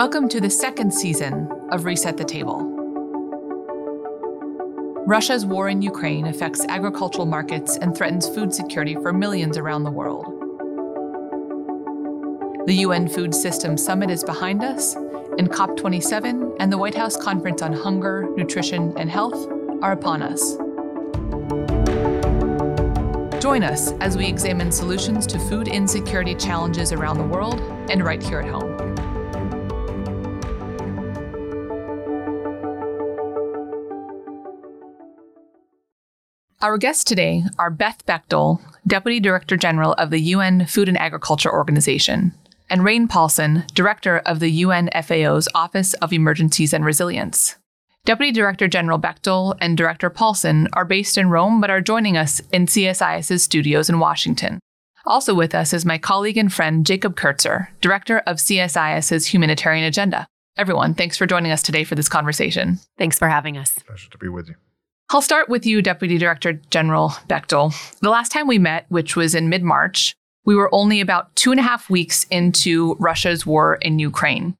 Welcome to the second season of Reset the Table. Russia's war in Ukraine affects agricultural markets and threatens food security for millions around the world. The UN Food Systems Summit is behind us, and COP27 and the White House Conference on Hunger, Nutrition, and Health are upon us. Join us as we examine solutions to food insecurity challenges around the world and right here at home. Our guests today are Beth Bechdol, Deputy Director General of the UN Food and Agriculture Organization, and Rein Paulsen, Director of the UN FAO's Office of Emergencies and Resilience. Deputy Director General Bechdol and Director Paulsen are based in Rome but are joining us in CSIS's studios in Washington. Also with us is my colleague and friend Jacob Kurtzer, Director of CSIS's Humanitarian Agenda. Everyone, thanks for joining us today for this conversation. Thanks for having us. Pleasure to be with you. I'll start with you, Deputy Director General Bechdol. The last time we met, which was in mid March, we were only about two and a half weeks into Russia's war in Ukraine.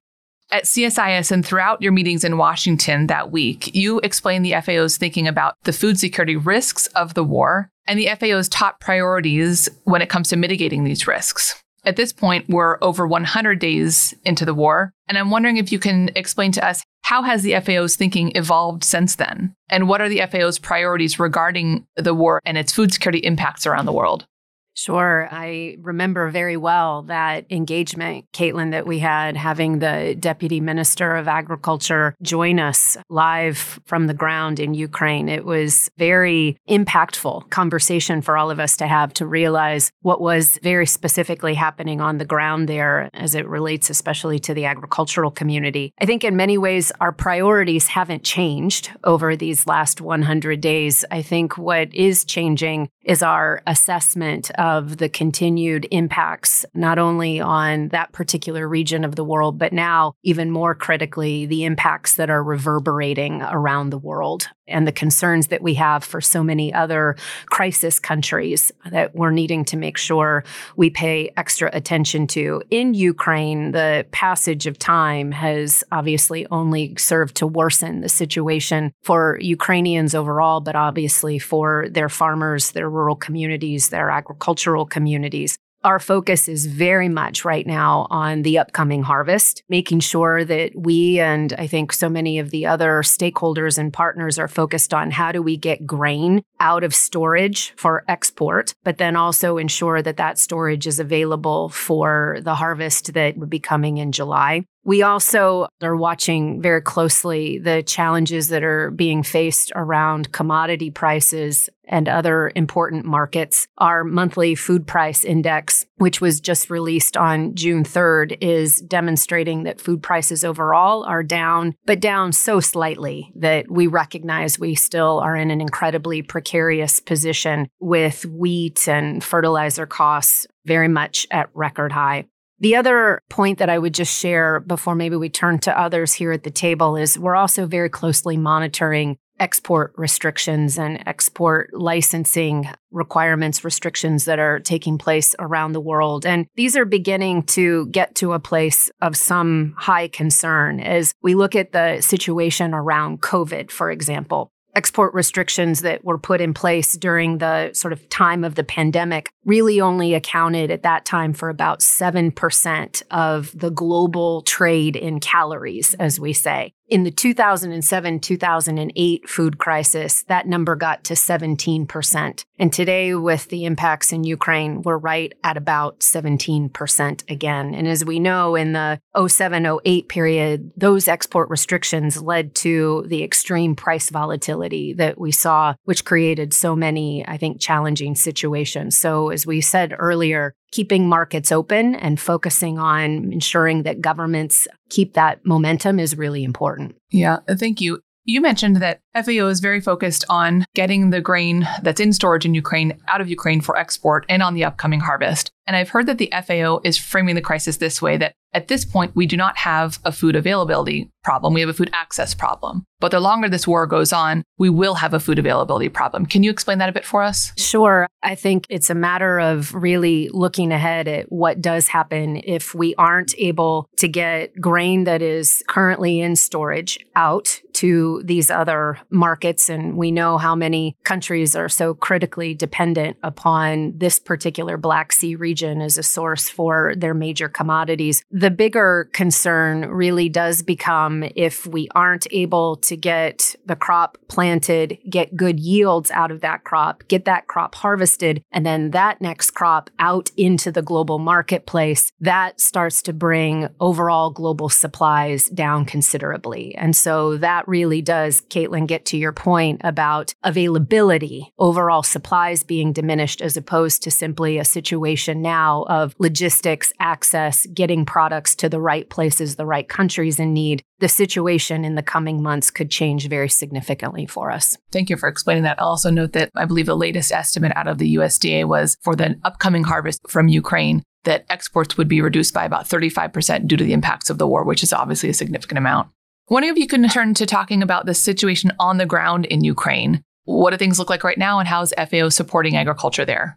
At CSIS and throughout your meetings in Washington that week, you explained the FAO's thinking about the food security risks of the war and the FAO's top priorities when it comes to mitigating these risks. At this point, we're over 100 days into the war, and I'm wondering if you can explain to us how has the FAO's thinking evolved since then? And what are the FAO's priorities regarding the war and its food security impacts around the world? Sure. I remember very well that engagement, Caitlin, that we had having the Deputy Minister of Agriculture join us live from the ground in Ukraine. It was very impactful conversation for all of us to have to realize what was very specifically happening on the ground there as it relates especially to the agricultural community. I think in many ways our priorities haven't changed over these last 100 days. I think what is changing is our assessment of the continued impacts, not only on that particular region of the world, but now, even more critically, the impacts that are reverberating around the world and the concerns that we have for so many other crisis countries that we're needing to make sure we pay extra attention to. In Ukraine, the passage of time has obviously only served to worsen the situation for Ukrainians overall, but obviously for their farmers, their rural communities, their agricultural communities our focus is very much right now on the upcoming harvest, making sure that we and I think so many of the other stakeholders and partners are focused on how do we get grain out of storage for export, but then also ensure that that storage is available for the harvest that would be coming in July. We also are watching very closely the challenges that are being faced around commodity prices and other important markets. Our monthly food price index, which was just released on June 3rd, is demonstrating that food prices overall are down, but down so slightly that we recognize we still are in an incredibly precarious position with wheat and fertilizer costs very much at record high. The other point that I would just share before maybe we turn to others here at the table is we're also very closely monitoring export restrictions and export licensing requirements, restrictions that are taking place around the world. And these are beginning to get to a place of some high concern as we look at the situation around COVID, for example export restrictions that were put in place during the sort of time of the pandemic really only accounted at that time for about 7% of the global trade in calories, as we say. In the 2007 2008 food crisis, that number got to 17%. And today, with the impacts in Ukraine, we're right at about 17% again. And as we know, in the 07 08 period, those export restrictions led to the extreme price volatility that we saw, which created so many, I think, challenging situations. So, as we said earlier, keeping markets open and focusing on ensuring that governments keep that momentum is really important. Yeah, uh, thank you. You mentioned that FAO is very focused on getting the grain that's in storage in Ukraine out of Ukraine for export and on the upcoming harvest. And I've heard that the FAO is framing the crisis this way that at this point, we do not have a food availability problem, we have a food access problem. But the longer this war goes on, we will have a food availability problem. Can you explain that a bit for us? Sure. I think it's a matter of really looking ahead at what does happen if we aren't able to get grain that is currently in storage out to these other markets. And we know how many countries are so critically dependent upon this particular Black Sea region as a source for their major commodities. The bigger concern really does become Um, if we aren't able to get the crop planted, get good yields out of that crop, get that crop harvested, and then that next crop out into the global marketplace, that starts to bring overall global supplies down considerably. And so that really does, Caitlin, get to your point about availability, overall supplies being diminished as opposed to simply a situation now of logistics, access, getting products to the right places, the right countries in need. The situation in the coming months could change very significantly for us. Thank you for explaining that. I'll also note that I believe the latest estimate out of the USDA was for the upcoming harvest from Ukraine that exports would be reduced by about 35% due to the impacts of the war, which is obviously a significant amount. One of you can turn to talking about the situation on the ground in Ukraine. What do things look like right now, and how's FAO supporting agriculture there?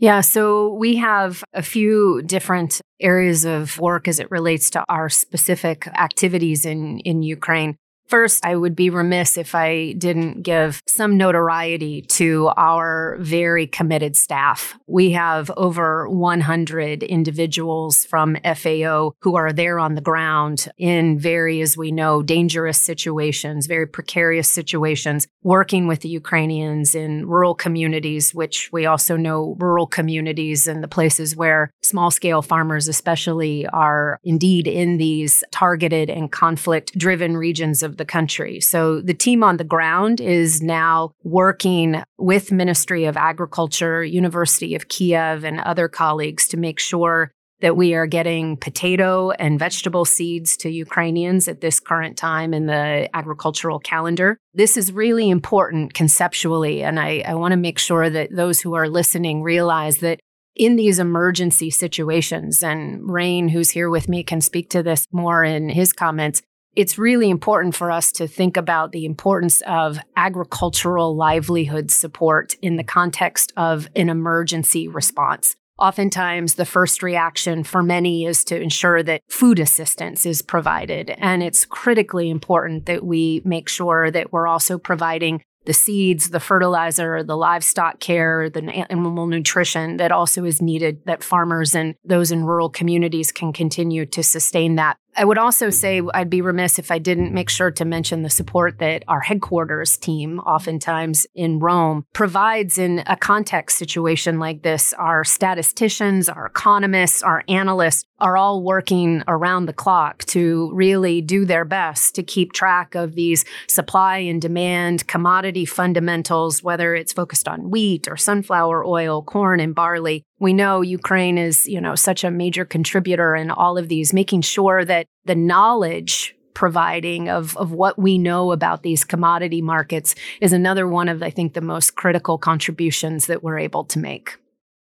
Yeah, so we have a few different areas of work as it relates to our specific activities in, in Ukraine. First, I would be remiss if I didn't give some notoriety to our very committed staff. We have over 100 individuals from FAO who are there on the ground in very, as we know, dangerous situations, very precarious situations, working with the Ukrainians in rural communities, which we also know rural communities and the places where small scale farmers, especially, are indeed in these targeted and conflict driven regions of the country. So the team on the ground is now working with Ministry of Agriculture, University of Kiev, and other colleagues to make sure that we are getting potato and vegetable seeds to Ukrainians at this current time in the agricultural calendar. This is really important conceptually, and I, I want to make sure that those who are listening realize that in these emergency situations, and Rein, who's here with me, can speak to this more in his comments, it's really important for us to think about the importance of agricultural livelihood support in the context of an emergency response. Oftentimes, the first reaction for many is to ensure that food assistance is provided. And it's critically important that we make sure that we're also providing the seeds, the fertilizer, the livestock care, the animal nutrition that also is needed that farmers and those in rural communities can continue to sustain that. I would also say I'd be remiss if I didn't make sure to mention the support that our headquarters team, oftentimes in Rome, provides in a context situation like this. Our statisticians, our economists, our analysts are all working around the clock to really do their best to keep track of these supply and demand commodity fundamentals, whether it's focused on wheat or sunflower oil, corn and barley we know Ukraine is, you know, such a major contributor in all of these, making sure that the knowledge providing of, of what we know about these commodity markets is another one of, I think, the most critical contributions that we're able to make.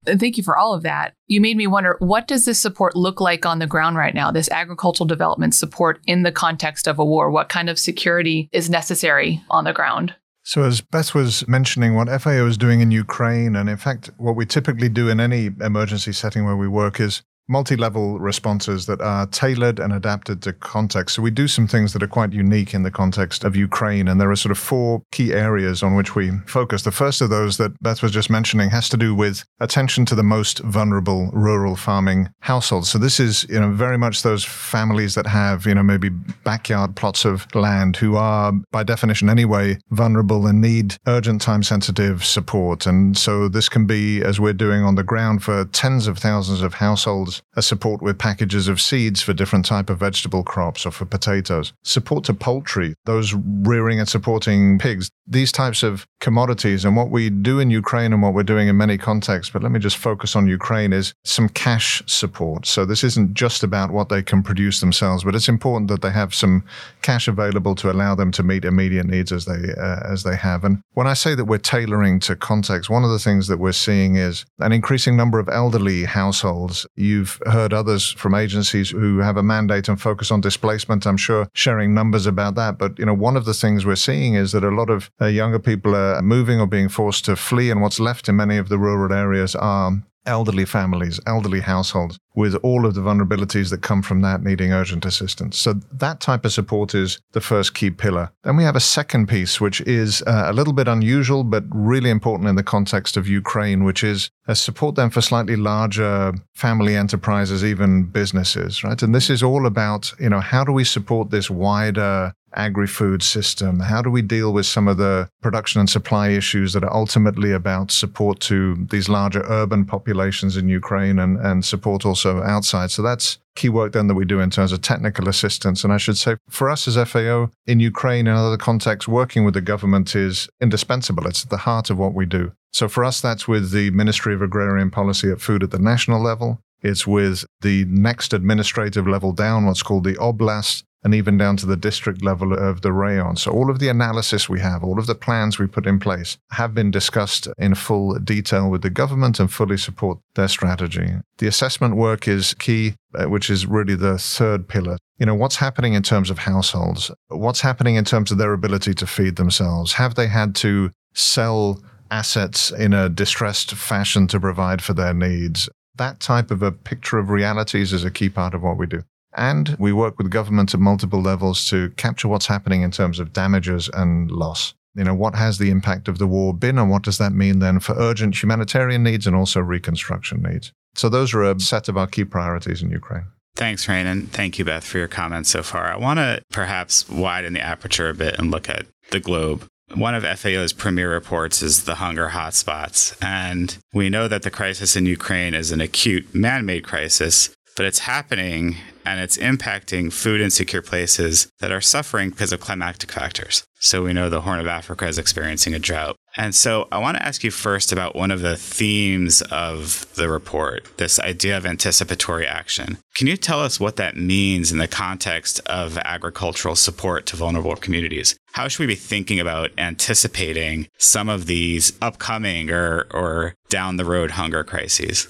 Thank you for all of that. You made me wonder what does this support look like on the ground right now, this agricultural development support in the context of a war? What kind of security is necessary on the ground? So, as Beth was mentioning, what FAO is doing in Ukraine, and in fact, what we typically do in any emergency setting where we work is multi level responses that are tailored and adapted to context. So we do some things that are quite unique in the context of Ukraine. And there are sort of four key areas on which we focus. The first of those that Beth was just mentioning has to do with attention to the most vulnerable rural farming households. So this is, you know, very much those families that have, you know, maybe backyard plots of land who are by definition anyway vulnerable and need urgent time sensitive support. And so this can be, as we're doing on the ground for tens of thousands of households a support with packages of seeds for different type of vegetable crops or for potatoes. Support to poultry, those rearing and supporting pigs. These types of commodities. And what we do in Ukraine and what we're doing in many contexts, but let me just focus on Ukraine, is some cash support. So this isn't just about what they can produce themselves, but it's important that they have some cash available to allow them to meet immediate needs as they uh, as they have. And when I say that we're tailoring to context, one of the things that we're seeing is an increasing number of elderly households. You've heard others from agencies who have a mandate and focus on displacement. I'm sure sharing numbers about that, but you know, one of the things we're seeing is that a lot of uh, younger people are moving or being forced to flee, and what's left in many of the rural areas are elderly families, elderly households, with all of the vulnerabilities that come from that needing urgent assistance. So that type of support is the first key pillar. Then we have a second piece, which is uh, a little bit unusual, but really important in the context of Ukraine, which is support them for slightly larger family enterprises, even businesses, right? And this is all about, you know, how do we support this wider agri-food system? How do we deal with some of the production and supply issues that are ultimately about support to these larger urban populations in Ukraine and, and support also outside? So that's key work then that we do in terms of technical assistance. And I should say for us as FAO in Ukraine and other contexts, working with the government is indispensable. It's at the heart of what we do. So for us, that's with the Ministry of Agrarian Policy at Food at the national level. It's with the next administrative level down, what's called the oblast, and even down to the district level of the rayon. So all of the analysis we have, all of the plans we put in place have been discussed in full detail with the government and fully support their strategy. The assessment work is key, uh, which is really the third pillar. You know, what's happening in terms of households? What's happening in terms of their ability to feed themselves? Have they had to sell assets in a distressed fashion to provide for their needs? That type of a picture of realities is a key part of what we do. And we work with government at multiple levels to capture what's happening in terms of damages and loss. You know, what has the impact of the war been, and what does that mean then for urgent humanitarian needs and also reconstruction needs? So, those are a set of our key priorities in Ukraine. Thanks, Rein, and thank you, Beth, for your comments so far. I want to perhaps widen the aperture a bit and look at the globe. One of FAO's premier reports is the hunger hotspots. And we know that the crisis in Ukraine is an acute man made crisis, but it's happening and it's impacting food insecure places that are suffering because of climatic factors. So we know the Horn of Africa is experiencing a drought. And so I want to ask you first about one of the themes of the report, this idea of anticipatory action. Can you tell us what that means in the context of agricultural support to vulnerable communities? How should we be thinking about anticipating some of these upcoming or, or down the road hunger crises?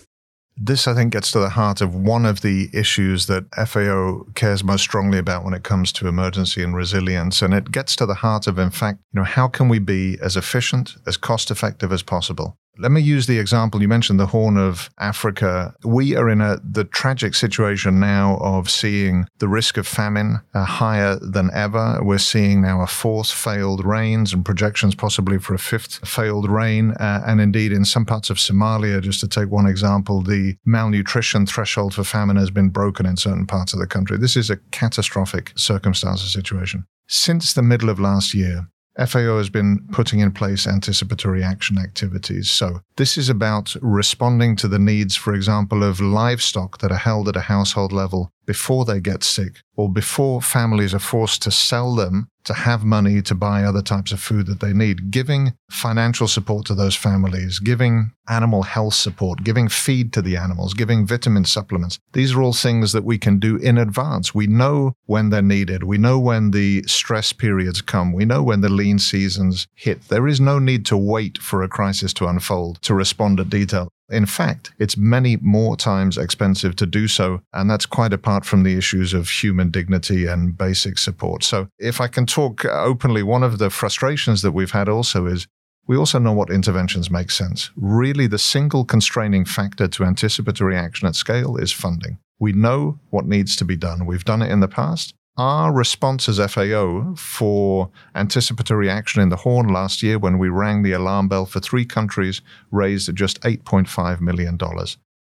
This, I think, gets to the heart of one of the issues that FAO cares most strongly about when it comes to emergency and resilience. And it gets to the heart of, in fact, you know, how can we be as efficient, as cost effective as possible? Let me use the example you mentioned, the Horn of Africa. We are in a the tragic situation now of seeing the risk of famine uh, higher than ever. We're seeing now a fourth failed rains and projections possibly for a fifth failed rain. Uh, and indeed, in some parts of Somalia, just to take one example, the malnutrition threshold for famine has been broken in certain parts of the country. This is a catastrophic circumstance or situation. Since the middle of last year, FAO has been putting in place anticipatory action activities. So, this is about responding to the needs, for example, of livestock that are held at a household level before they get sick or before families are forced to sell them to have money to buy other types of food that they need. Giving financial support to those families, giving animal health support, giving feed to the animals, giving vitamin supplements. These are all things that we can do in advance. We know when they're needed. We know when the stress periods come. We know when the lean seasons hit. There is no need to wait for a crisis to unfold to respond at detail. In fact, it's many more times expensive to do so. And that's quite apart from the issues of human dignity and basic support. So, if I can talk openly, one of the frustrations that we've had also is we also know what interventions make sense. Really, the single constraining factor to anticipatory action at scale is funding. We know what needs to be done. We've done it in the past. Our response as FAO for anticipatory action in the Horn last year, when we rang the alarm bell for three countries, raised just $8.5 million.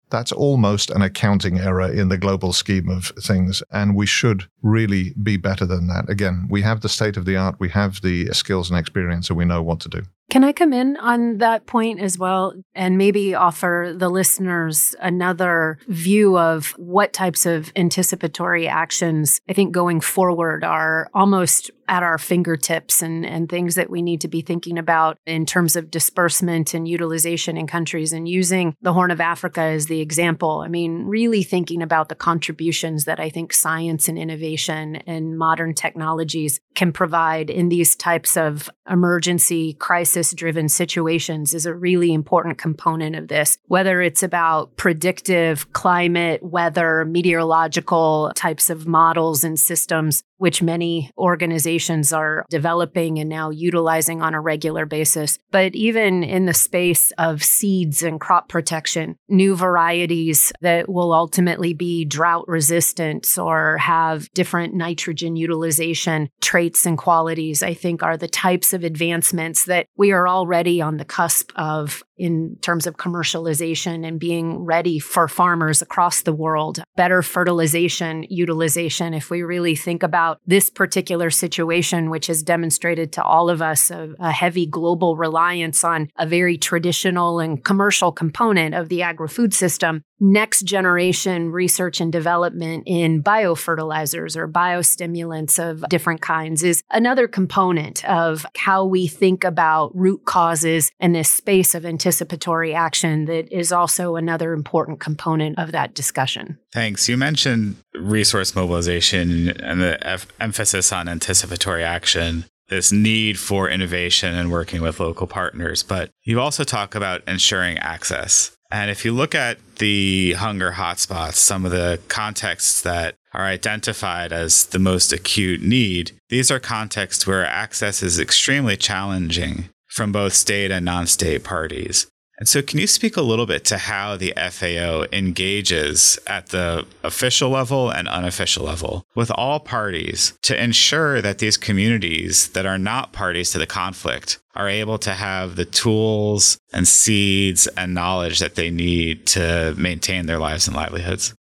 That's almost an accounting error in the global scheme of things. And we should really be better than that. Again, we have the state of the art, we have the skills and experience, and we know what to do. Can I come in on that point as well and maybe offer the listeners another view of what types of anticipatory actions I think going forward are almost at our fingertips and, and things that we need to be thinking about in terms of disbursement and utilization in countries. And using the Horn of Africa as the example, I mean, really thinking about the contributions that I think science and innovation and modern technologies can provide in these types of emergency crisis driven situations is a really important component of this, whether it's about predictive climate, weather, meteorological types of models and systems which many organizations are developing and now utilizing on a regular basis. But even in the space of seeds and crop protection, new varieties that will ultimately be drought resistant or have different nitrogen utilization traits and qualities, I think are the types of advancements that we are already on the cusp of in terms of commercialization and being ready for farmers across the world. Better fertilization utilization. If we really think about this particular situation, which has demonstrated to all of us a, a heavy global reliance on a very traditional and commercial component of the agri food system, next generation research and development in biofertilizers or biostimulants of different kinds is another component of how we think about root causes and this space of anticipatory action that is also another important component of that discussion. Thanks. You mentioned resource mobilization and the f- emphasis on anticipatory action this need for innovation and working with local partners, but you also talk about ensuring access. And if you look at the hunger hotspots, some of the contexts that are identified as the most acute need, these are contexts where access is extremely challenging from both state and non state parties. And so, can you speak a little bit to how the FAO engages at the official level and unofficial level with all parties to ensure that these communities that are not parties to the conflict are able to have the tools and seeds and knowledge that they need to maintain their lives and livelihoods?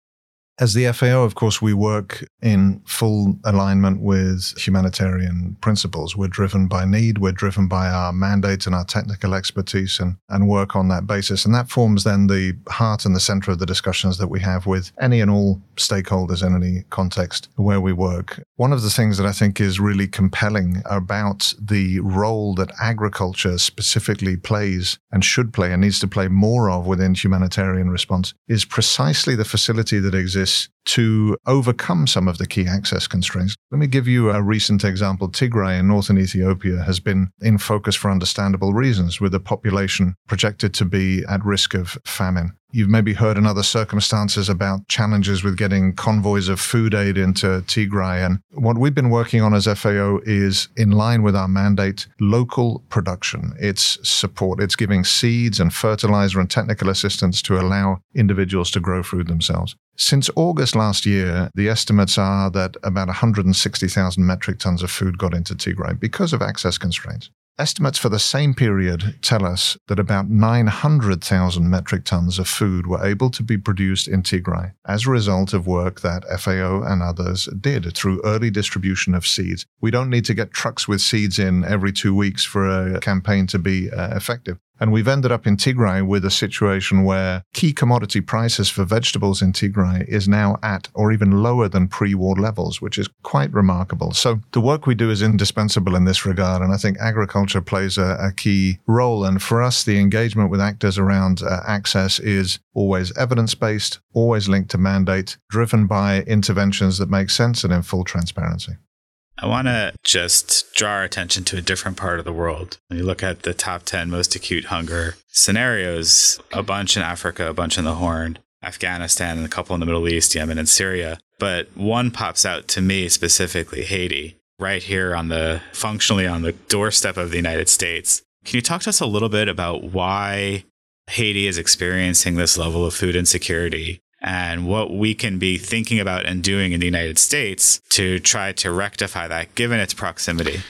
As the FAO, of course, we work in full alignment with humanitarian principles. We're driven by need, we're driven by our mandate and our technical expertise and, and work on that basis. And that forms then the heart and the center of the discussions that we have with any and all stakeholders in any context where we work. One of the things that I think is really compelling about the role that agriculture specifically plays and should play and needs to play more of within humanitarian response is precisely the facility that exists this to overcome some of the key access constraints. Let me give you a recent example. Tigray in northern Ethiopia has been in focus for understandable reasons, with a population projected to be at risk of famine. You've maybe heard in other circumstances about challenges with getting convoys of food aid into Tigray. And what we've been working on as FAO is in line with our mandate local production. It's support, it's giving seeds and fertilizer and technical assistance to allow individuals to grow food themselves. Since August last year, the estimates are that about 160,000 metric tons of food got into Tigray because of access constraints. Estimates for the same period tell us that about 900,000 metric tons of food were able to be produced in Tigray as a result of work that FAO and others did through early distribution of seeds. We don't need to get trucks with seeds in every two weeks for a campaign to be uh, effective. And we've ended up in Tigray with a situation where key commodity prices for vegetables in Tigray is now at or even lower than pre war levels, which is quite remarkable. So the work we do is indispensable in this regard. And I think agriculture plays a, a key role. And for us, the engagement with actors around uh, access is always evidence based, always linked to mandate, driven by interventions that make sense and in full transparency. I want to just draw our attention to a different part of the world. When you look at the top 10 most acute hunger scenarios, a bunch in Africa, a bunch in the Horn, Afghanistan, and a couple in the Middle East, Yemen, and Syria. But one pops out to me specifically Haiti, right here on the functionally on the doorstep of the United States. Can you talk to us a little bit about why Haiti is experiencing this level of food insecurity and what we can be thinking about and doing in the United States to try to rectify that given its proximity?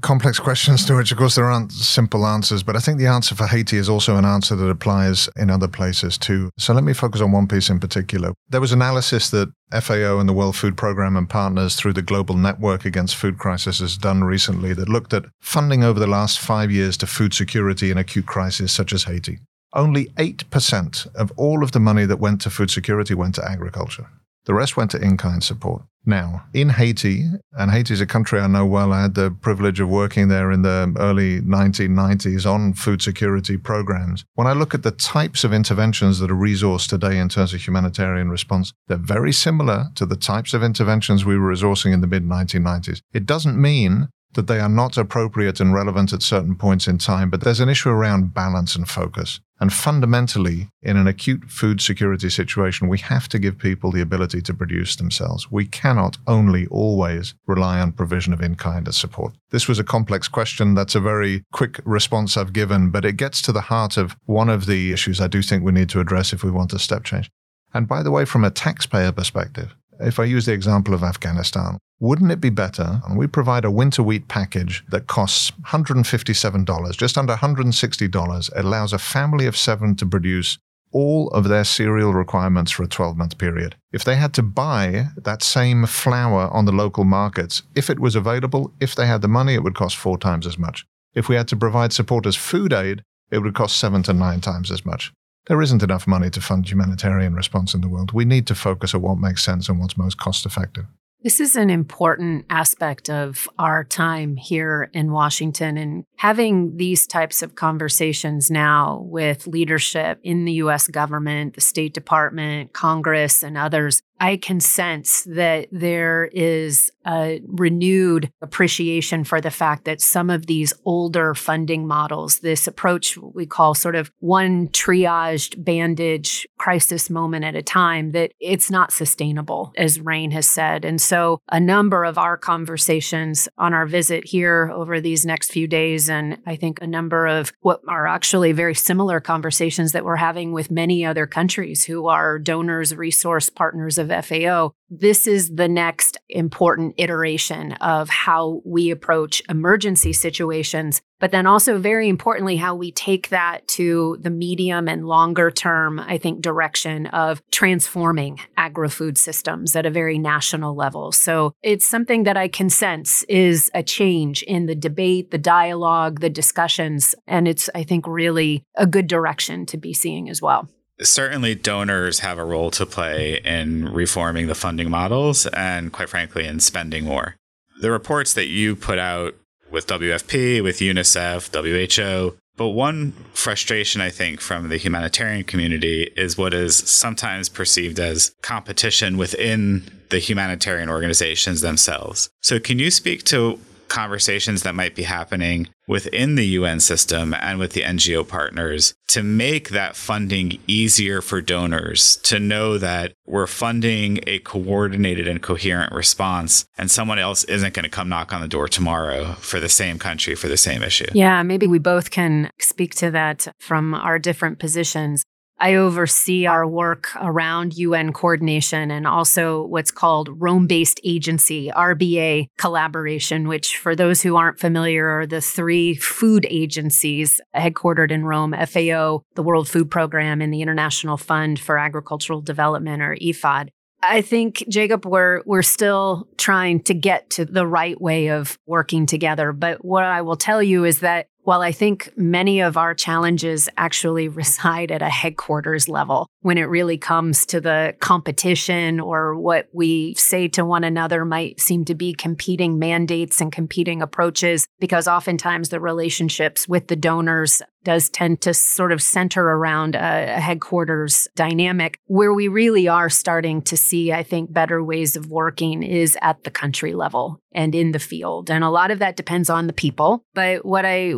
complex questions to which, of course, there aren't simple answers. But I think the answer for Haiti is also an answer that applies in other places too. So let me focus on one piece in particular. There was analysis that FAO and the World Food Programme and partners through the Global Network Against Food Crisis has done recently that looked at funding over the last five years to food security in acute crises such as Haiti only 8% of all of the money that went to food security went to agriculture. The rest went to in kind support. now. In Haiti, and Haiti is a country I know well, I had the privilege of working there in the early 1990s on food security programs. When I look at the types of interventions that are resourced today in terms of humanitarian response, they're very similar to the types of interventions we were resourcing in the mid 1990s. It doesn't mean that they are not appropriate and relevant at certain points in time, but there's an issue around balance and focus. And fundamentally, in an acute food security situation, we have to give people the ability to produce themselves. We cannot only always rely on provision of in kind as support. This was a complex question. That's a very quick response I've given, but it gets to the heart of one of the issues I do think we need to address if we want a step change. And by the way, from a taxpayer perspective, if I use the example of Afghanistan, wouldn't it be better? And we provide a winter wheat package that costs $157, just under $160. It allows a family of seven to produce all of their cereal requirements for a 12 month period. If they had to buy that same flour on the local markets, if it was available, if they had the money, it would cost four times as much. If we had to provide support as food aid, it would cost seven to nine times as much. There isn't enough money to fund humanitarian response in the world. We need to focus on what makes sense and what's most cost effective. This is an important aspect of our time here in Washington and having these types of conversations now with leadership in the US government, the State Department, Congress, and others I can sense that there is a renewed appreciation for the fact that some of these older funding models, this approach we call sort of one triaged bandage crisis moment at a time, that it's not sustainable, as Rein has said. And so a number of our conversations on our visit here over these next few days, and I think a number of what are actually very similar conversations that we're having with many other countries who are donors, resource partners of of FAO, this is the next important iteration of how we approach emergency situations, but then also very importantly, how we take that to the medium and longer term, I think, direction of transforming agri food systems at a very national level. So it's something that I can sense is a change in the debate, the dialogue, the discussions. And it's, I think, really a good direction to be seeing as well certainly donors have a role to play in reforming the funding models and, quite frankly, in spending more. The reports that you put out with WFP, with UNICEF, WHO, but one frustration, I think, from the humanitarian community is what is sometimes perceived as competition within the humanitarian organizations themselves. So, can you speak to conversations that might be happening within the UN system and with the NGO partners to make that funding easier for donors to know that we're funding a coordinated and coherent response and someone else isn't going to come knock on the door tomorrow for the same country for the same issue. Yeah, maybe we both can speak to that from our different positions. I oversee our work around UN coordination and also what's called Rome based agency, RBA collaboration, which, for those who aren't familiar, are the three food agencies headquartered in Rome FAO, the World Food Program, and the International Fund for Agricultural Development, or IFAD. I think Jacob, we're we're still trying to get to the right way of working together. But what I will tell you is that while I think many of our challenges actually reside at a headquarters level, when it really comes to the competition or what we say to one another might seem to be competing mandates and competing approaches, because oftentimes the relationships with the donors does tend to sort of center around a, headquarters dynamic. Where we really are starting to see, I think, better ways of working is at the country level and in the field. And a lot of that depends on the people. But what I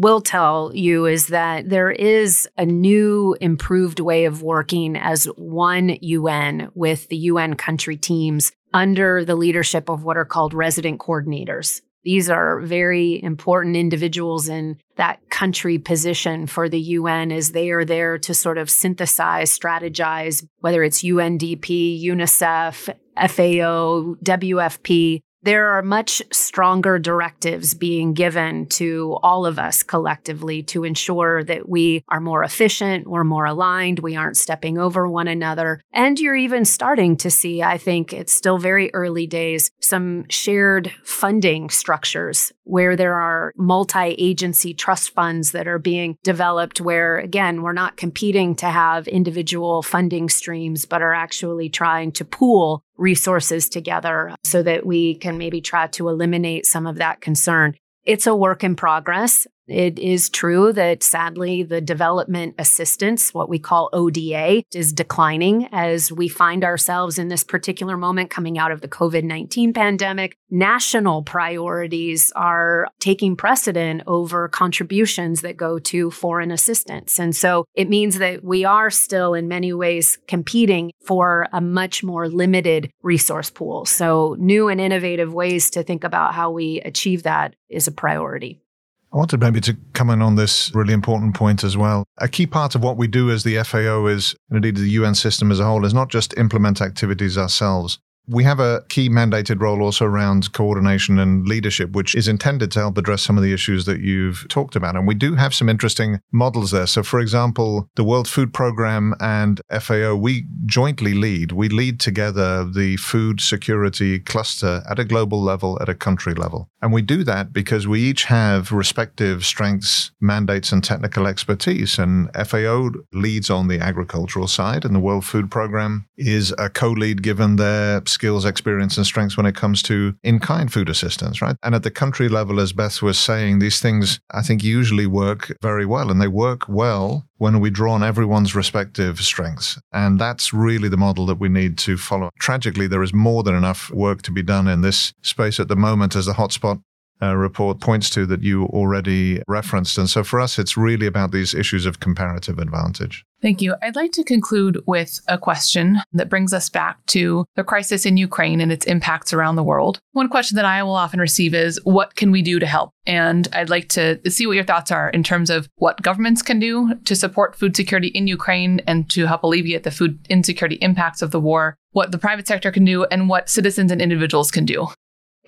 will tell you is that there is a new improved way of working as one UN with the UN country teams under the leadership of what are called resident coordinators. These are very important individuals in that country position for the UN as they are there to sort of synthesize, strategize, whether it's UNDP, UNICEF, FAO, WFP, there are much stronger directives being given to all of us collectively to ensure that we are more efficient, we're more aligned, we aren't stepping over one another. And you're even starting to see, I think it's still very early days, some shared funding structures where there are multi agency trust funds that are being developed, where again, we're not competing to have individual funding streams, but are actually trying to pool resources together so that we can maybe try to eliminate some of that concern. It's a work in progress. It is true that sadly, the development assistance, what we call ODA, is declining as we find ourselves in this particular moment coming out of the COVID 19 pandemic. National priorities are taking precedent over contributions that go to foreign assistance. And so it means that we are still, in many ways, competing for a much more limited resource pool. So, new and innovative ways to think about how we achieve that is a priority. I wanted maybe to come in on this really important point as well. A key part of what we do as the FAO is, and indeed the UN system as a whole, is not just implement activities ourselves, we have a key mandated role also around coordination and leadership, which is intended to help address some of the issues that you've talked about. And we do have some interesting models there. So, for example, the World Food Program and FAO, we jointly lead. We lead together the food security cluster at a global level, at a country level. And we do that because we each have respective strengths, mandates, and technical expertise. And FAO leads on the agricultural side, and the World Food Program is a co lead given their skills, experience, and strengths when it comes to in kind food assistance, right? And at the country level, as Beth was saying, these things I think usually work very well. And they work well when we draw on everyone's respective strengths. And that's really the model that we need to follow. Tragically, there is more than enough work to be done in this space at the moment as the hotspot uh, report points to that you already referenced. And so for us, it's really about these issues of comparative advantage. Thank you. I'd like to conclude with a question that brings us back to the crisis in Ukraine and its impacts around the world. One question that I will often receive is what can we do to help? And I'd like to see what your thoughts are in terms of what governments can do to support food security in Ukraine and to help alleviate the food insecurity impacts of the war, what the private sector can do, and what citizens and individuals can do.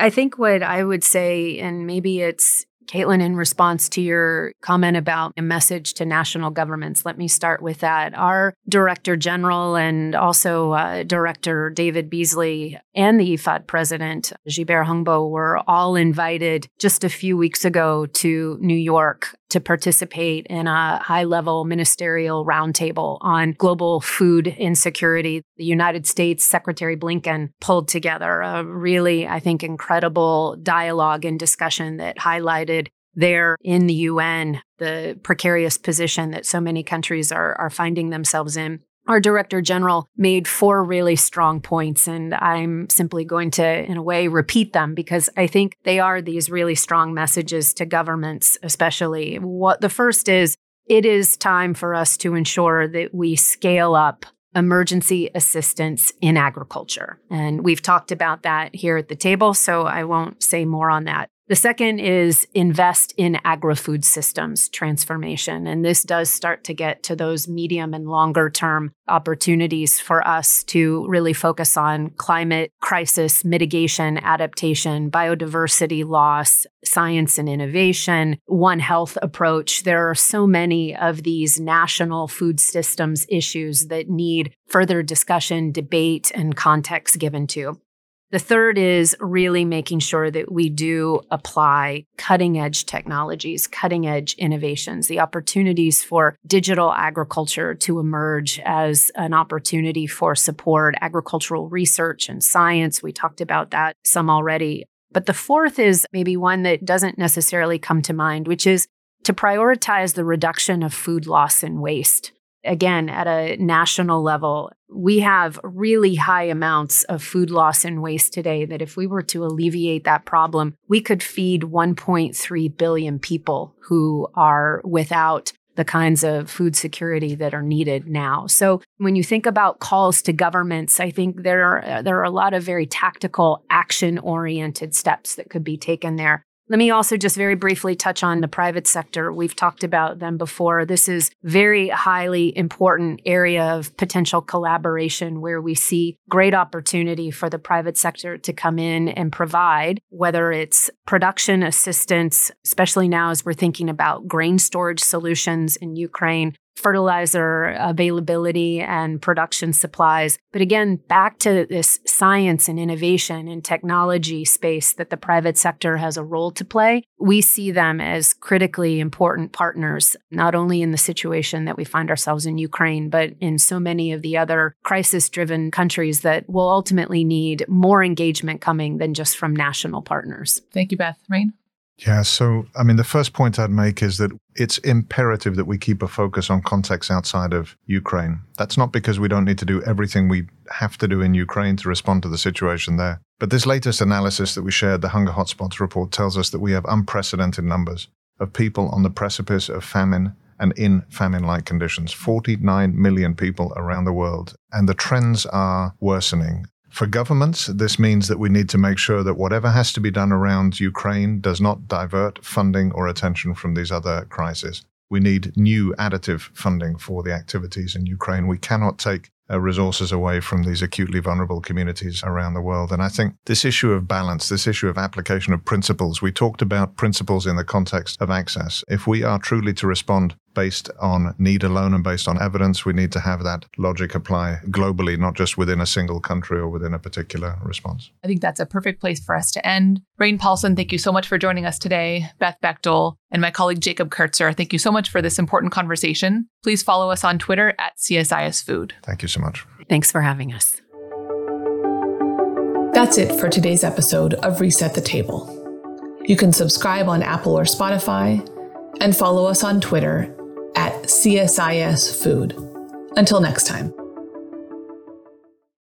I think what I would say, and maybe it's Caitlin, in response to your comment about a message to national governments, let me start with that. Our Director General and also uh, Director David Beasley and the IFAD President, Gilbert Houngbo, were all invited just a few weeks ago to New York to participate in a high level ministerial roundtable on global food insecurity. The United States Secretary Blinken pulled together a really, I think, incredible dialogue and discussion that highlighted there in the UN the precarious position that so many countries are, are finding themselves in our director general made four really strong points, and I'm simply going to, in a way, repeat them because I think they are these really strong messages to governments, especially. What the first is it is time for us to ensure that we scale up emergency assistance in agriculture. And we've talked about that here at the table, so I won't say more on that. The second is invest in agri food systems transformation. And this does start to get to those medium and longer term opportunities for us to really focus on climate crisis mitigation, adaptation, biodiversity loss, science and innovation, One Health approach. There are so many of these national food systems issues that need further discussion, debate, and context given to. The third is really making sure that we do apply cutting edge technologies, cutting edge innovations, the opportunities for digital agriculture to emerge as an opportunity for support, agricultural research and science. We talked about that some already. But the fourth is maybe one that doesn't necessarily come to mind, which is to prioritize the reduction of food loss and waste again, at a national level, we have really high amounts of food loss and waste today that if we were to alleviate that problem, we could feed 1.3 billion people who are without the kinds of food security that are needed now. So when you think about calls to governments, I think there are there are a lot of very tactical action oriented steps that could be taken there. Let me also just very briefly touch on the private sector. We've talked about them before. This is very highly important area of potential collaboration where we see great opportunity for the private sector to come in and provide whether it's production assistance, especially now as we're thinking about grain storage solutions in Ukraine, fertilizer availability and production supplies. But again, back to this science and innovation and technology space that the private sector has a role to play, we see them as critically important partners, not only in the situation that we find ourselves in Ukraine, but in so many of the other crisis driven countries that will ultimately need more engagement coming than just from national partners. Thank you, Beth. Rein? Yeah, so I mean, the first point I'd make is that it's imperative that we keep a focus on context outside of Ukraine. That's not because we don't need to do everything we have to do in Ukraine to respond to the situation there. But this latest analysis that we shared, the Hunger Hotspots report, tells us that we have unprecedented numbers of people on the precipice of famine and in famine like conditions 49 million people around the world. And the trends are worsening. For governments, this means that we need to make sure that whatever has to be done around Ukraine does not divert funding or attention from these other crises. We need new additive funding for the activities in Ukraine. We cannot take uh, resources away from these acutely vulnerable communities around the world. And I think this issue of balance, this issue of application of principles, we talked about principles in the context of access. If we are truly to respond based on need alone and based on evidence. We need to have that logic apply globally, not just within a single country or within a particular response. I think that's a perfect place for us to end. Rein Paulsen, thank you so much for joining us today. Beth Bechdol and my colleague Jacob Kurtzer, thank you so much for this important conversation. Please follow us on Twitter at CSIS Food. Thank you so much. Thanks for having us. That's it for today's episode of Reset the Table. You can subscribe on Apple or Spotify and follow us on Twitter at CSIS Food. Until next time.